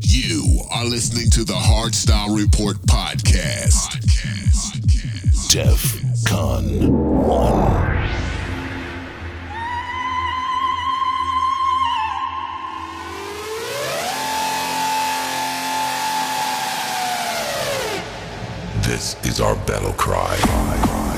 You are listening to the Hardstyle Report podcast. podcast. Def Con 1. This is our battle cry.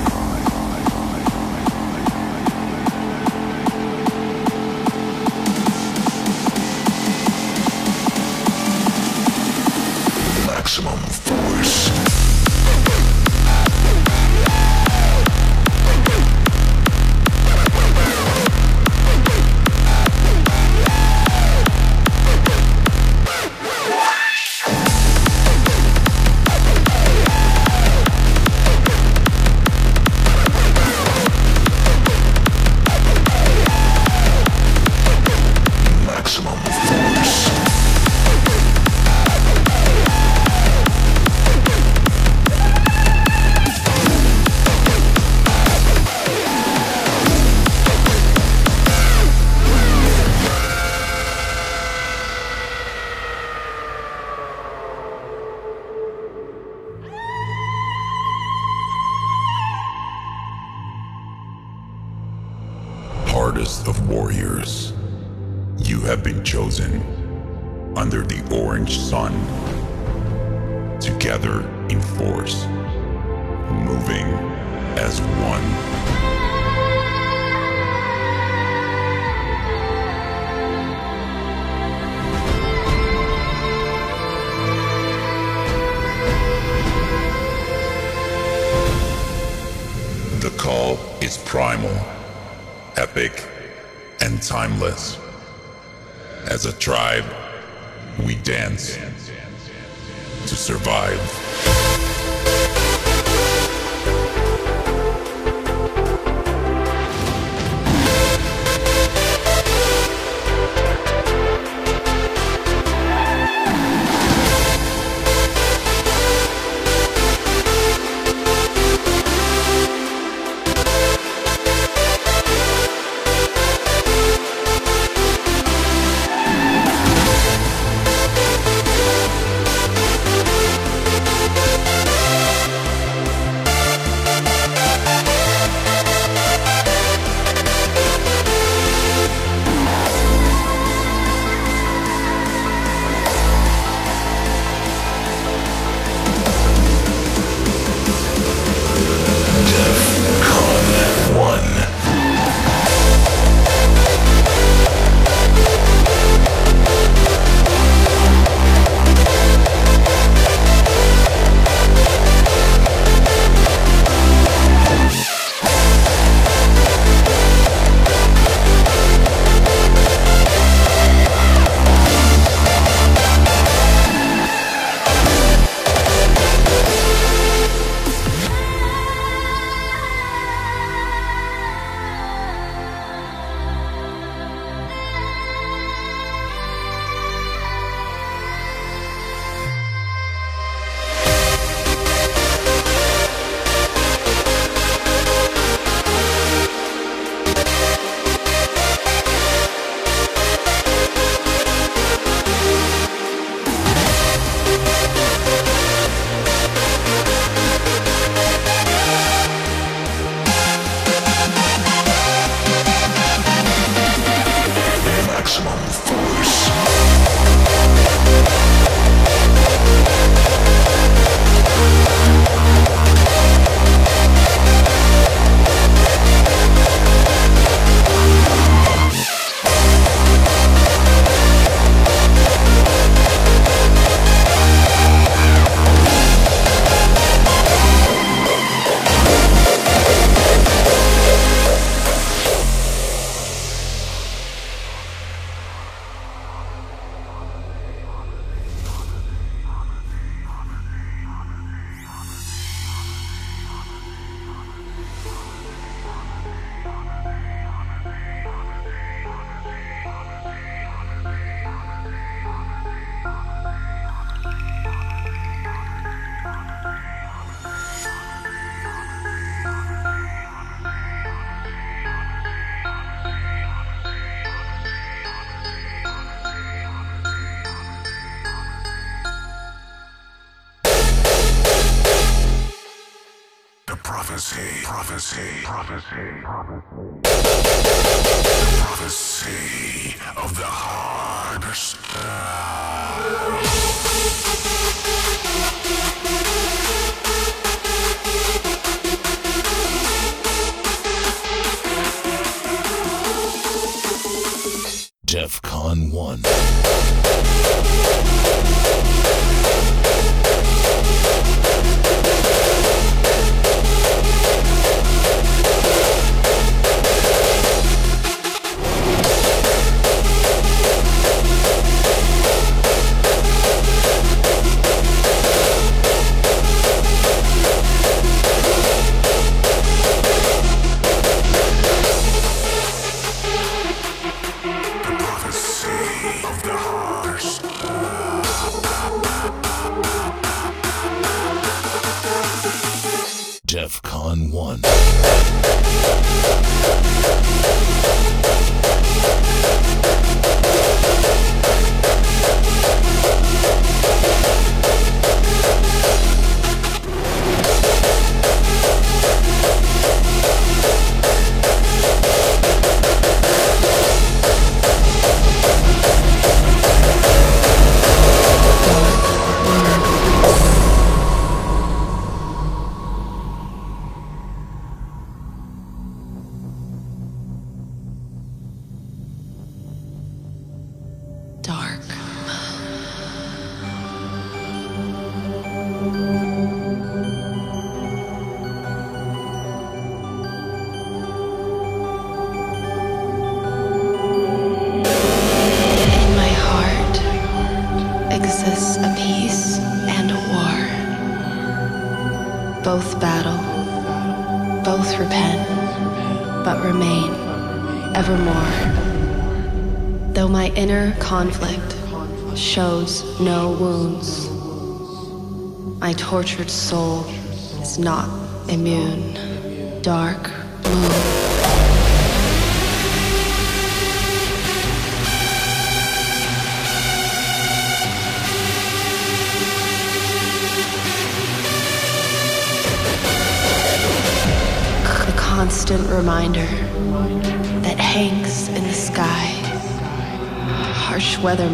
Tortured soul is not immune. Dark moon. The constant reminder that hangs in the sky harsh weather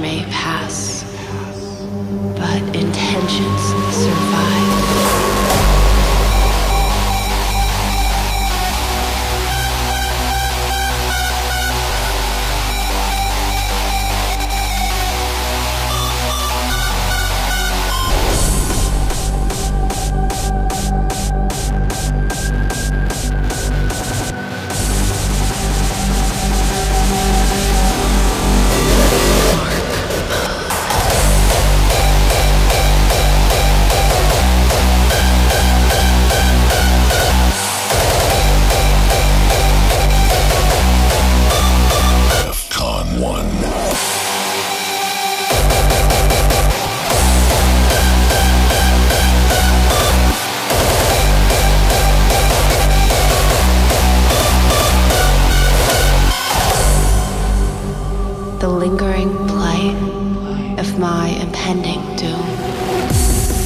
pretending to,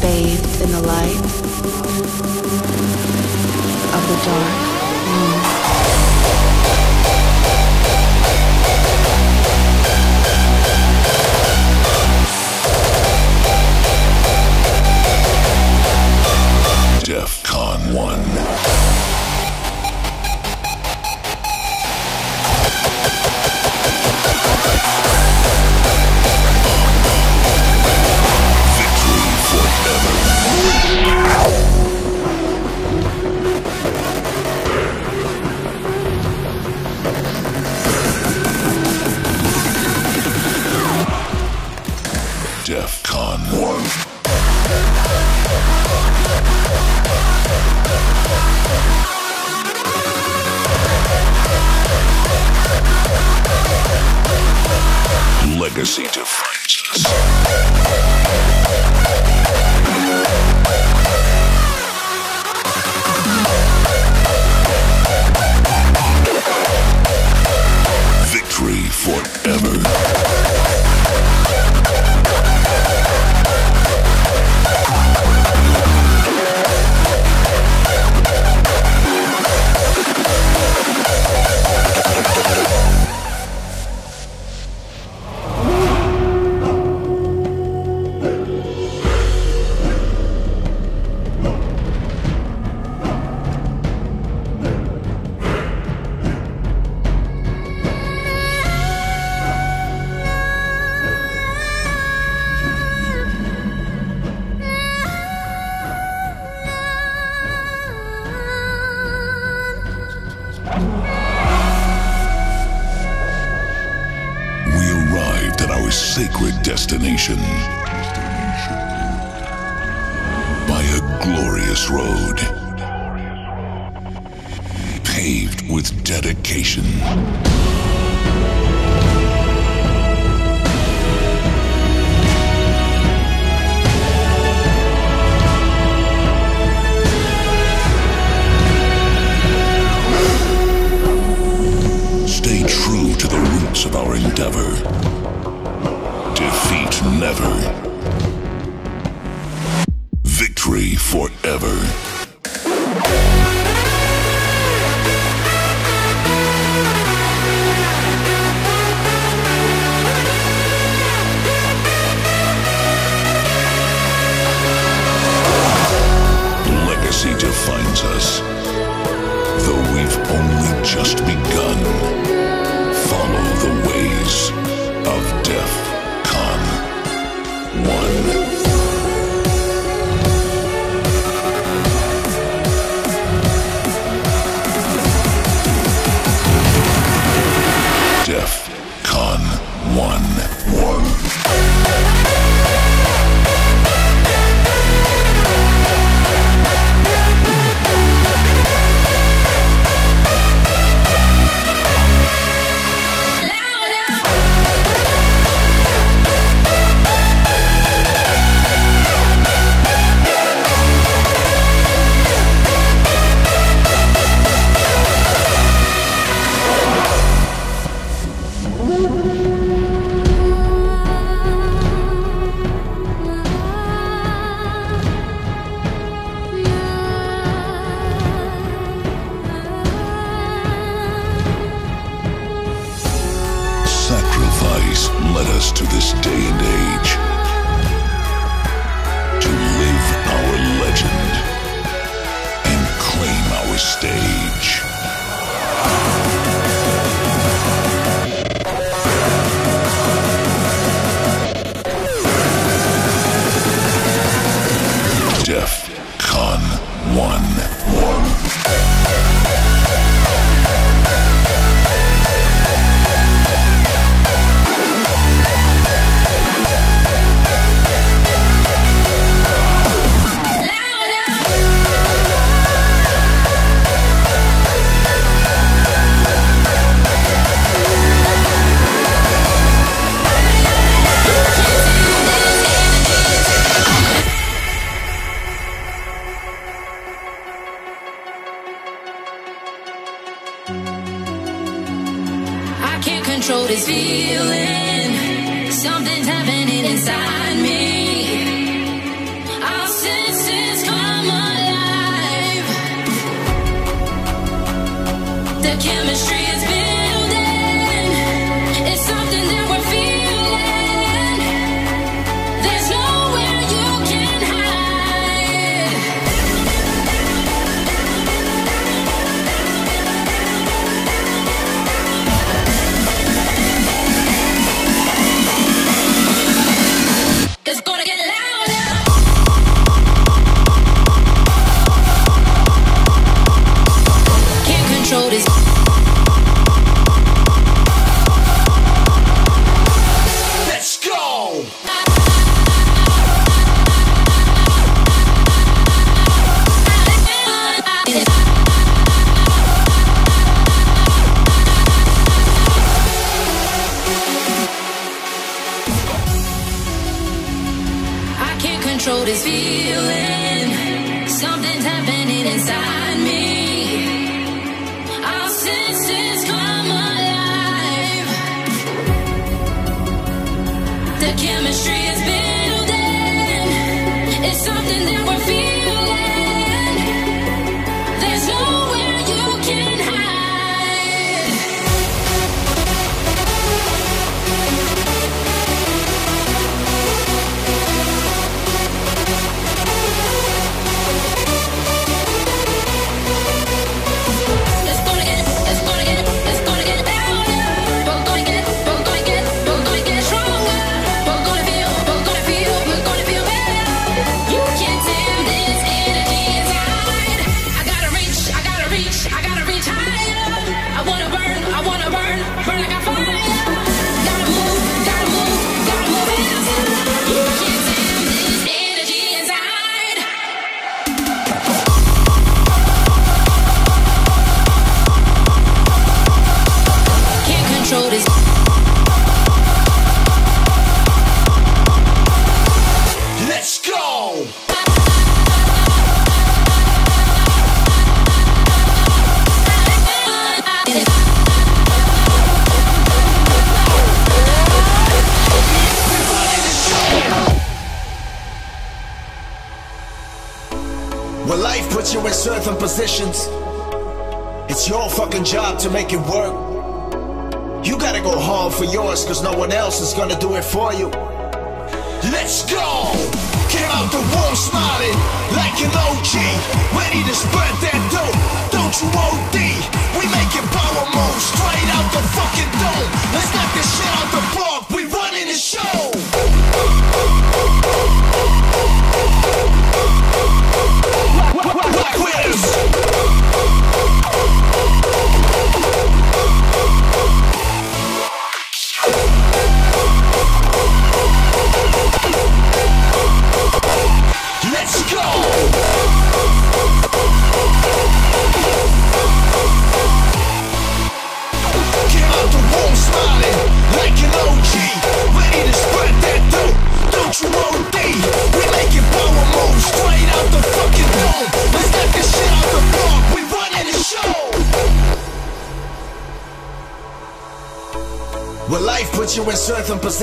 bathed in the light of the dark moon. DEFCON 1. legacy to Francis.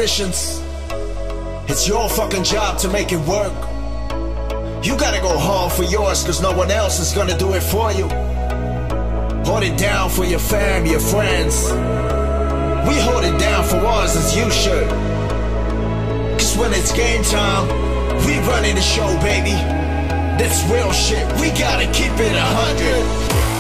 positions. It's your fucking job to make it work. You gotta go hard for yours, cause no one else is gonna do it for you. Hold it down for your fam, your friends. We hold it down for ours as you should. Cause when it's game time, we running the show, baby. That's real shit, we gotta keep it a hundred.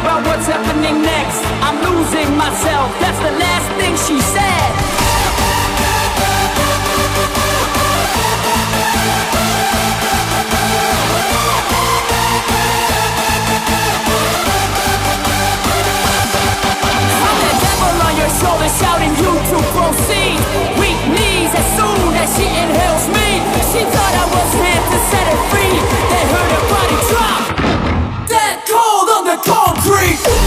about what's happening next. I'm losing myself, that's the last thing she said. shoulders shouting you to proceed Weak knees as soon as she inhales me She thought I was here to set her free They heard her free.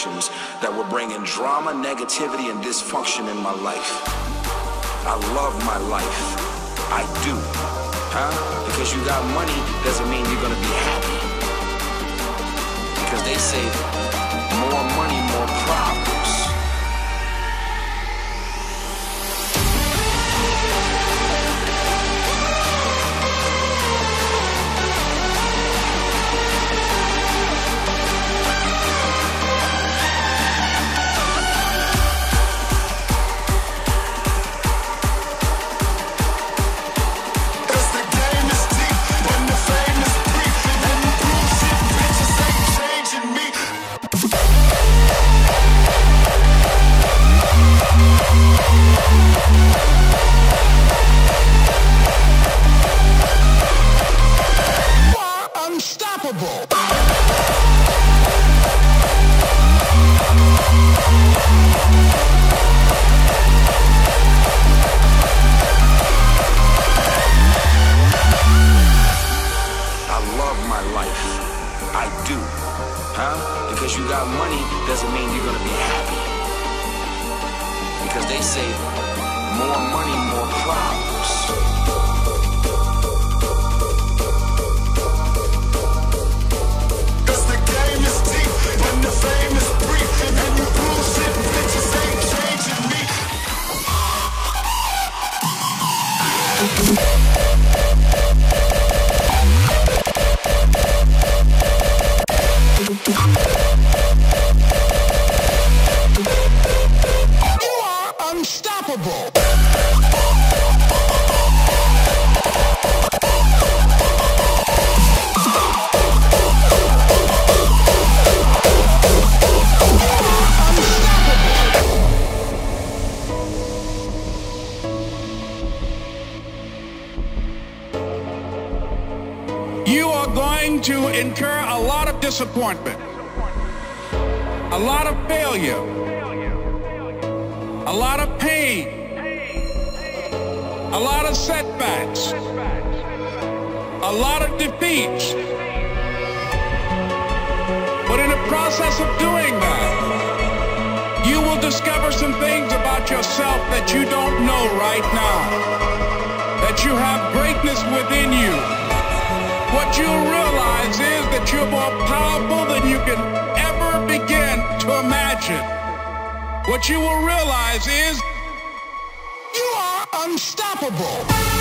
Situations that were bringing drama, negativity, and dysfunction in my life. I love my life. I do. Huh? Because you got money doesn't mean you're gonna be happy. Because they say disappointment, a lot of failure, a lot of pain, a lot of setbacks, a lot of defeats. But in the process of doing that, you will discover some things about yourself that you don't know right now. That you have greatness within you what you'll realize is that you're more powerful than you can ever begin to imagine. What you will realize is You are unstoppable.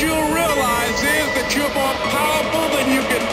You'll realize is that you're more powerful than you can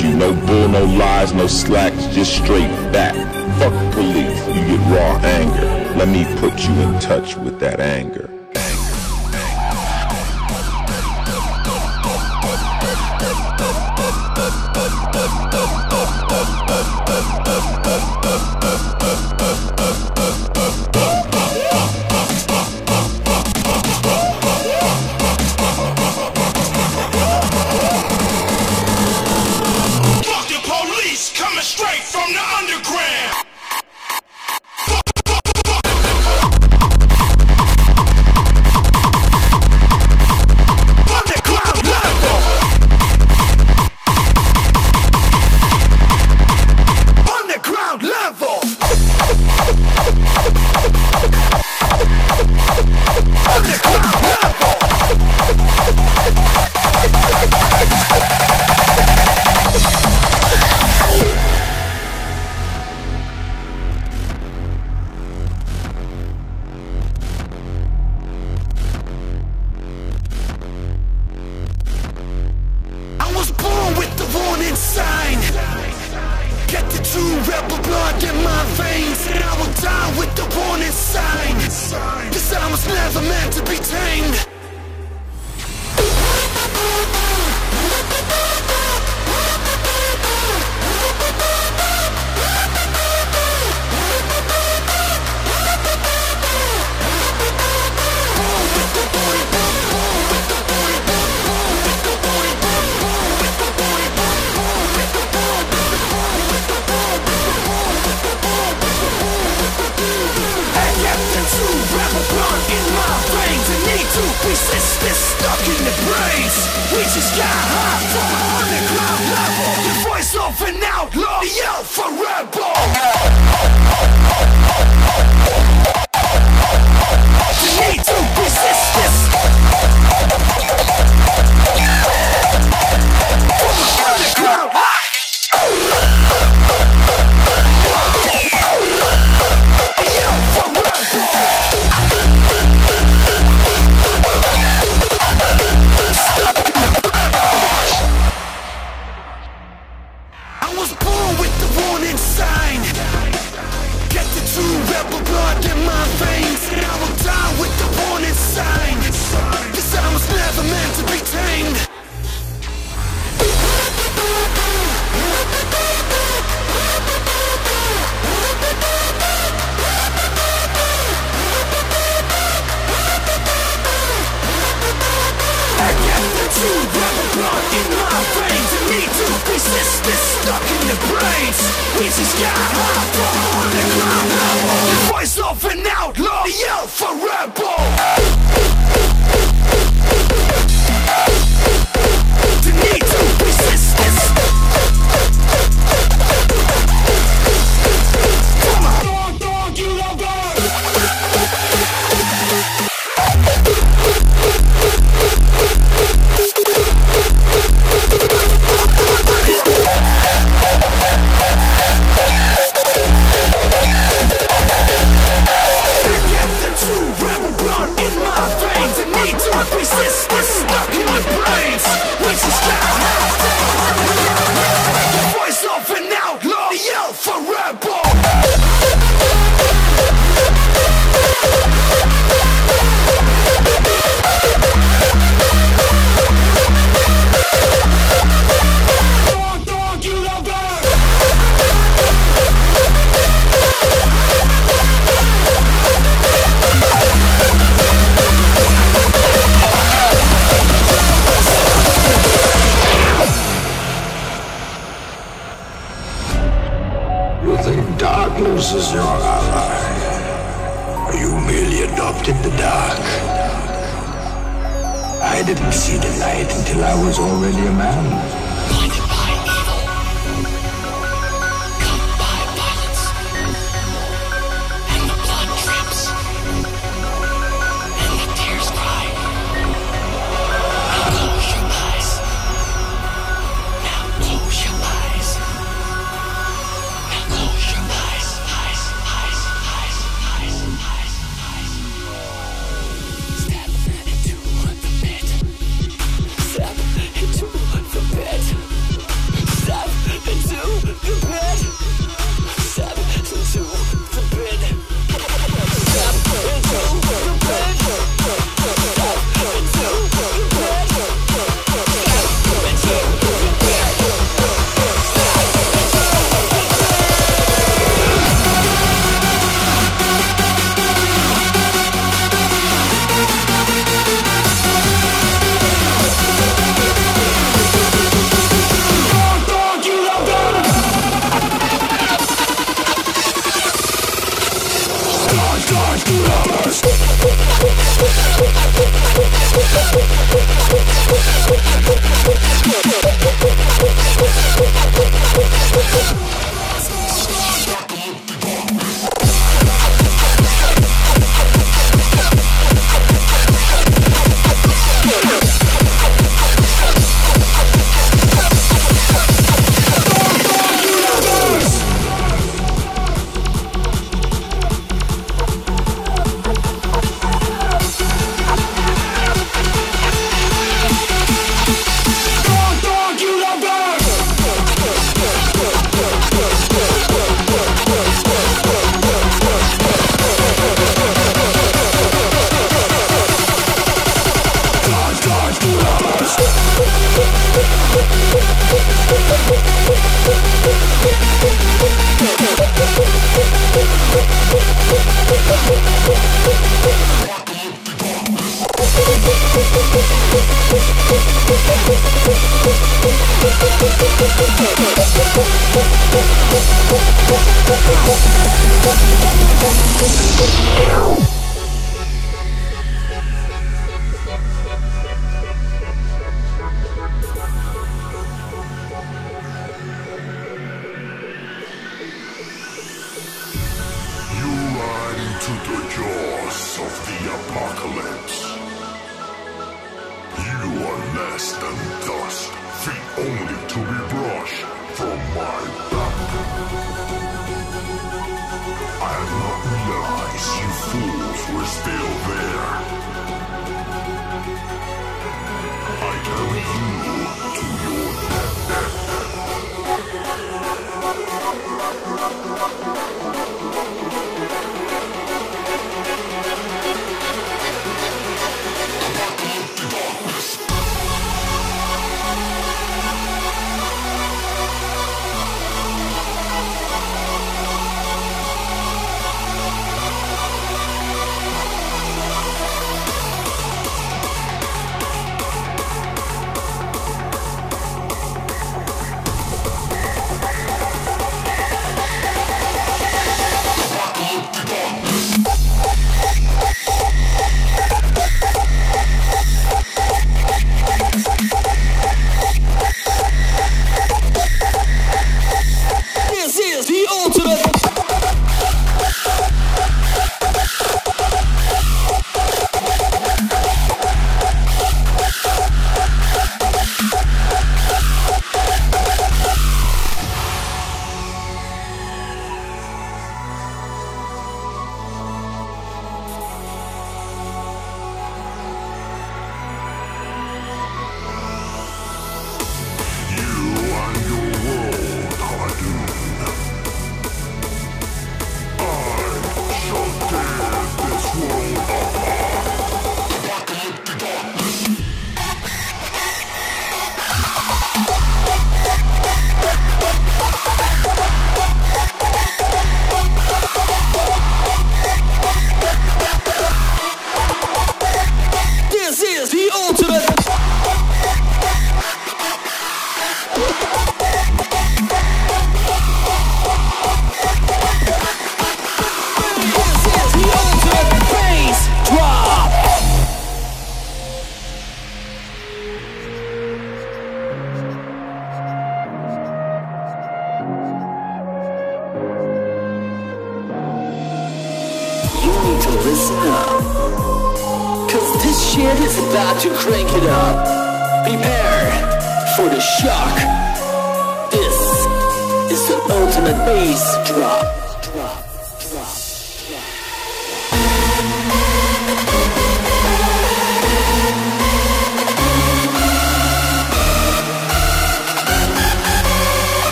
you. No bull, no lies, no slacks, just straight back. Fuck police, you get raw anger. Let me put you in touch with that anger.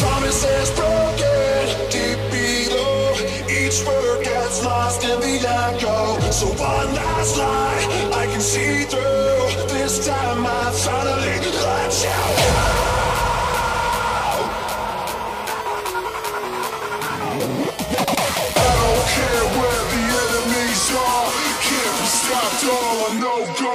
Promises broken deep below. Each word gets lost in the echo. So one last lie I can see through. This time I finally let you go. I don't care where the enemies are. Can't be stopped. Oh, All I know, go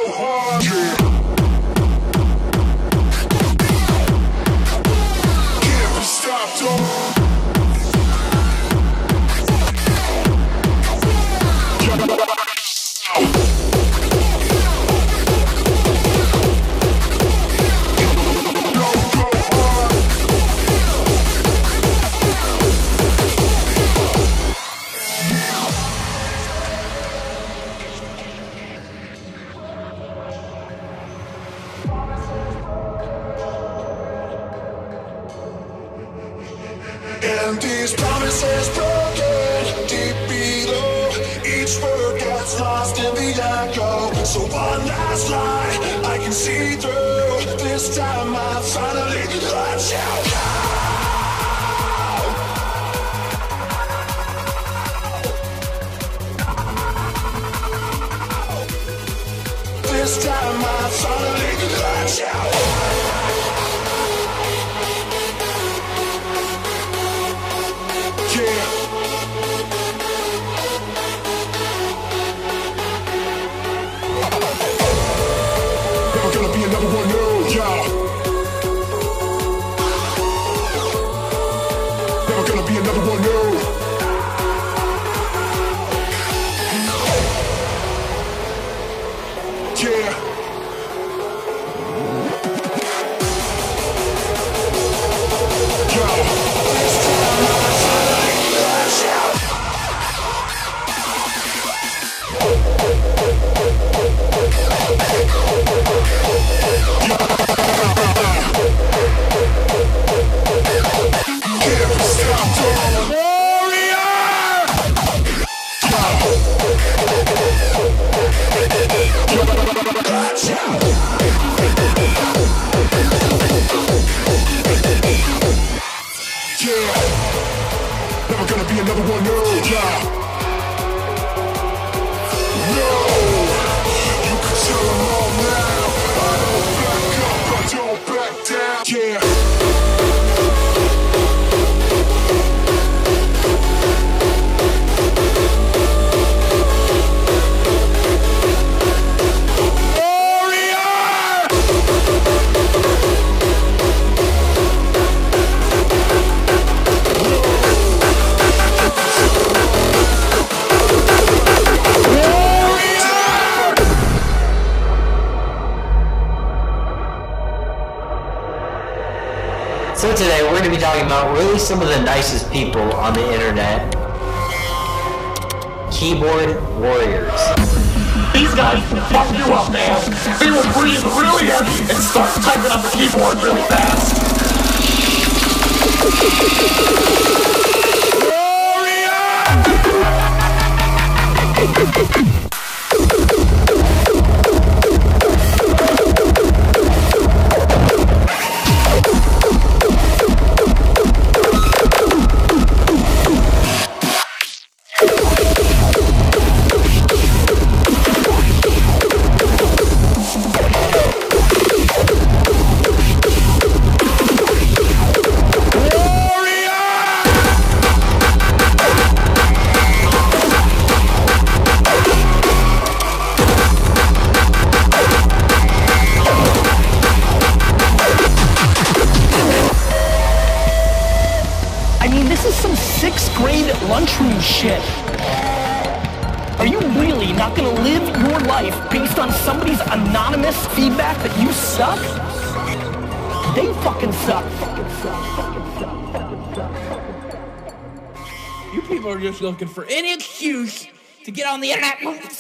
talking about really some of the nicest people on the internet. Keyboard warriors. These guys can fuck you up, man. They will breathe really heavy and start typing on the keyboard really fast. Warrior! just looking for any excuse to get on the internet and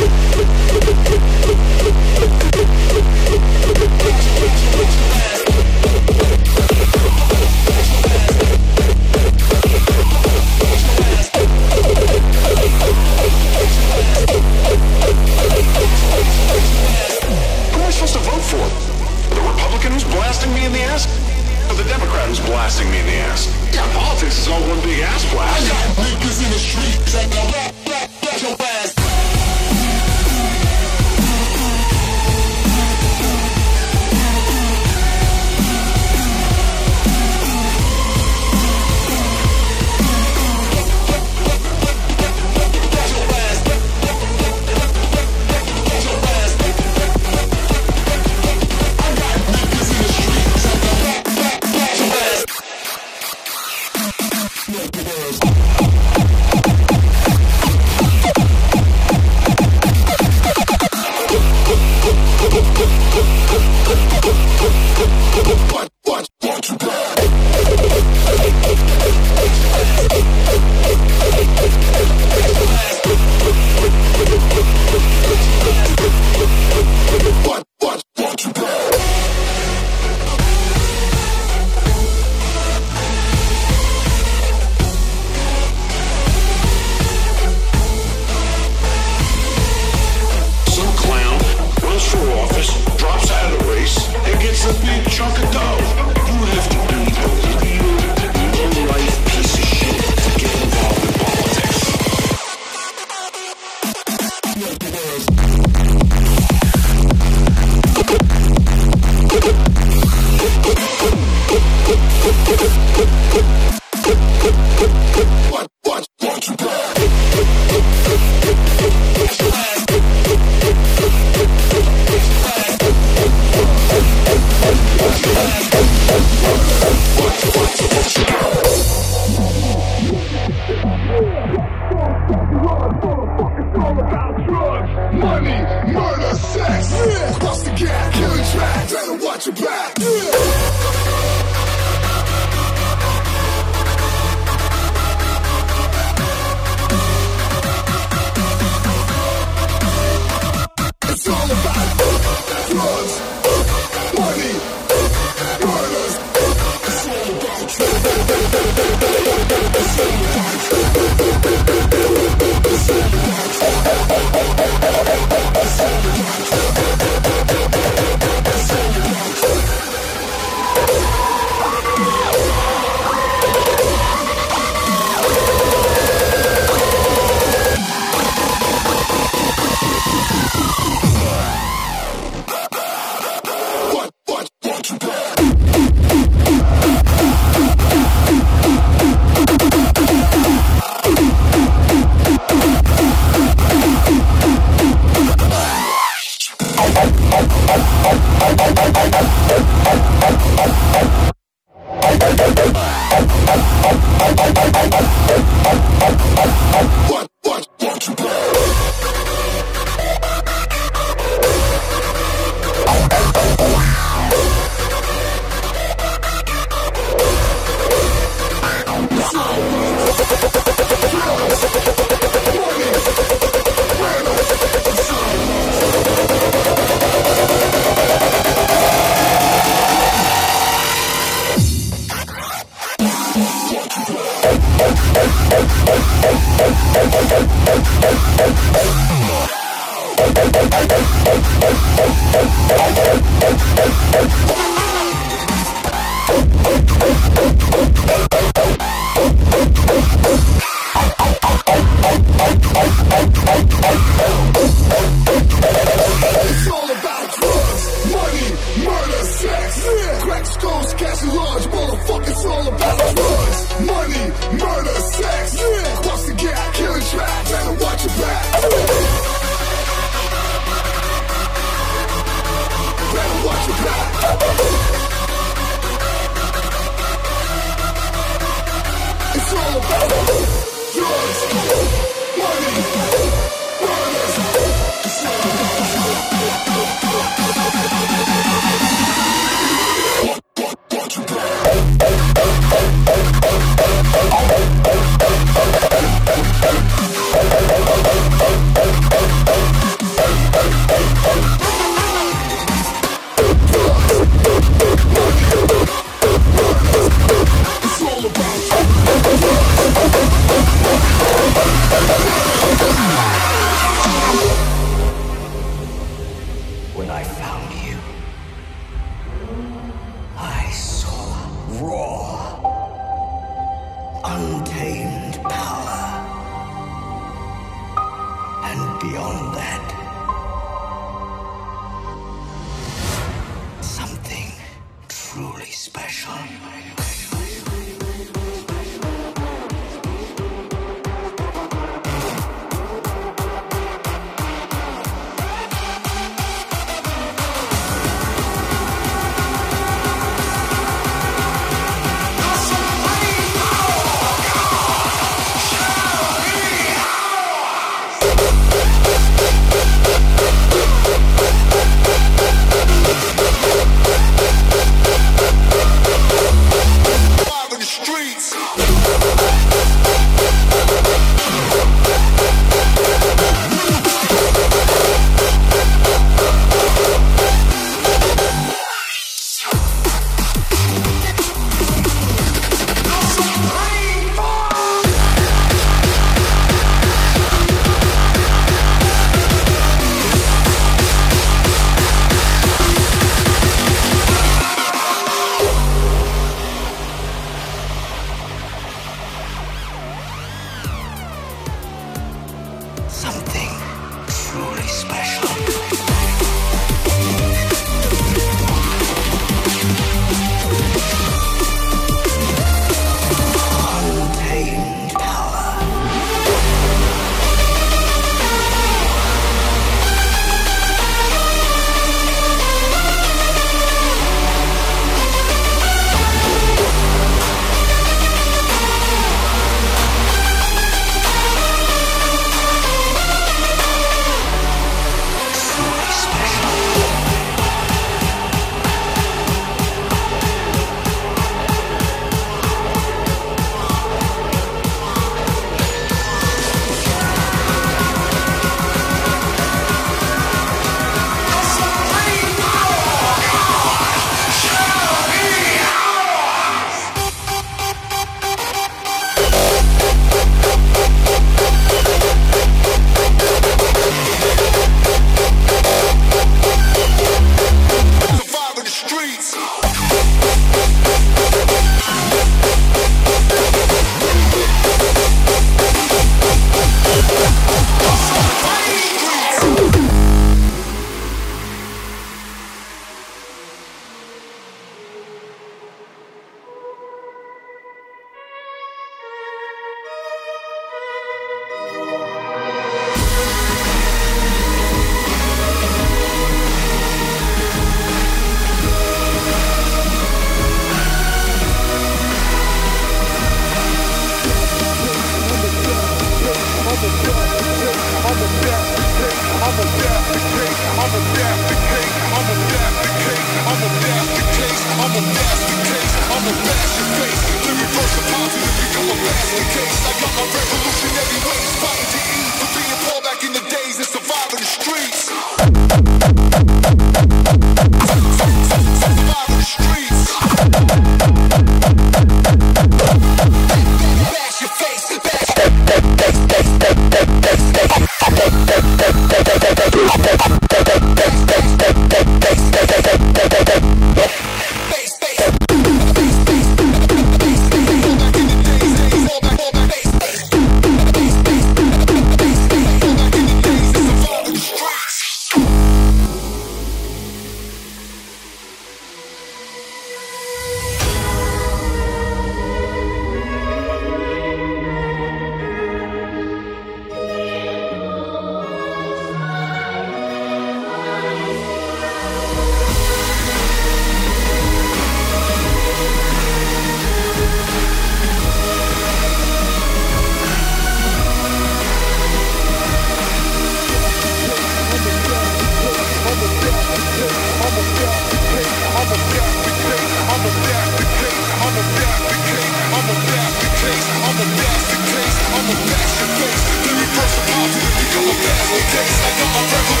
I got my record.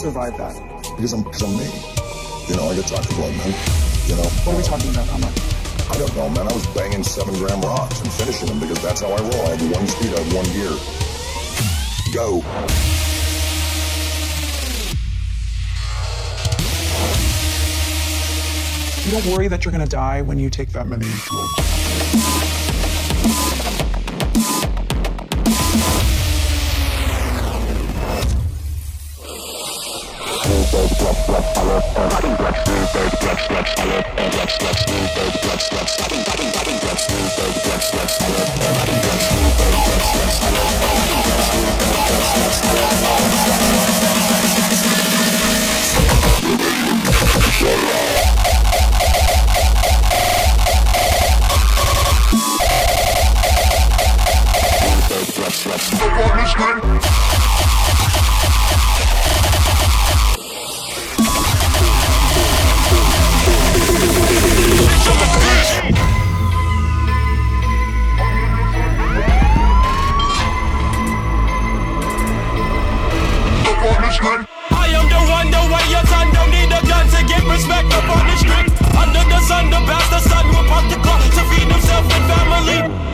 Survive that? Because I'm, because I'm me. You know, I get Dr. Blood, man. You know? What are we talking about? How much? I don't know, man. I was banging seven gram rocks and finishing them because that's how I roll. I have one speed, I have one gear. Go. You don't worry that you're gonna die when you take that many drugs. Up on the screen. I am the one, the way your don't need a gun to get respect up on the street. Under the sun, the bastard son will pump the clock to feed himself and family.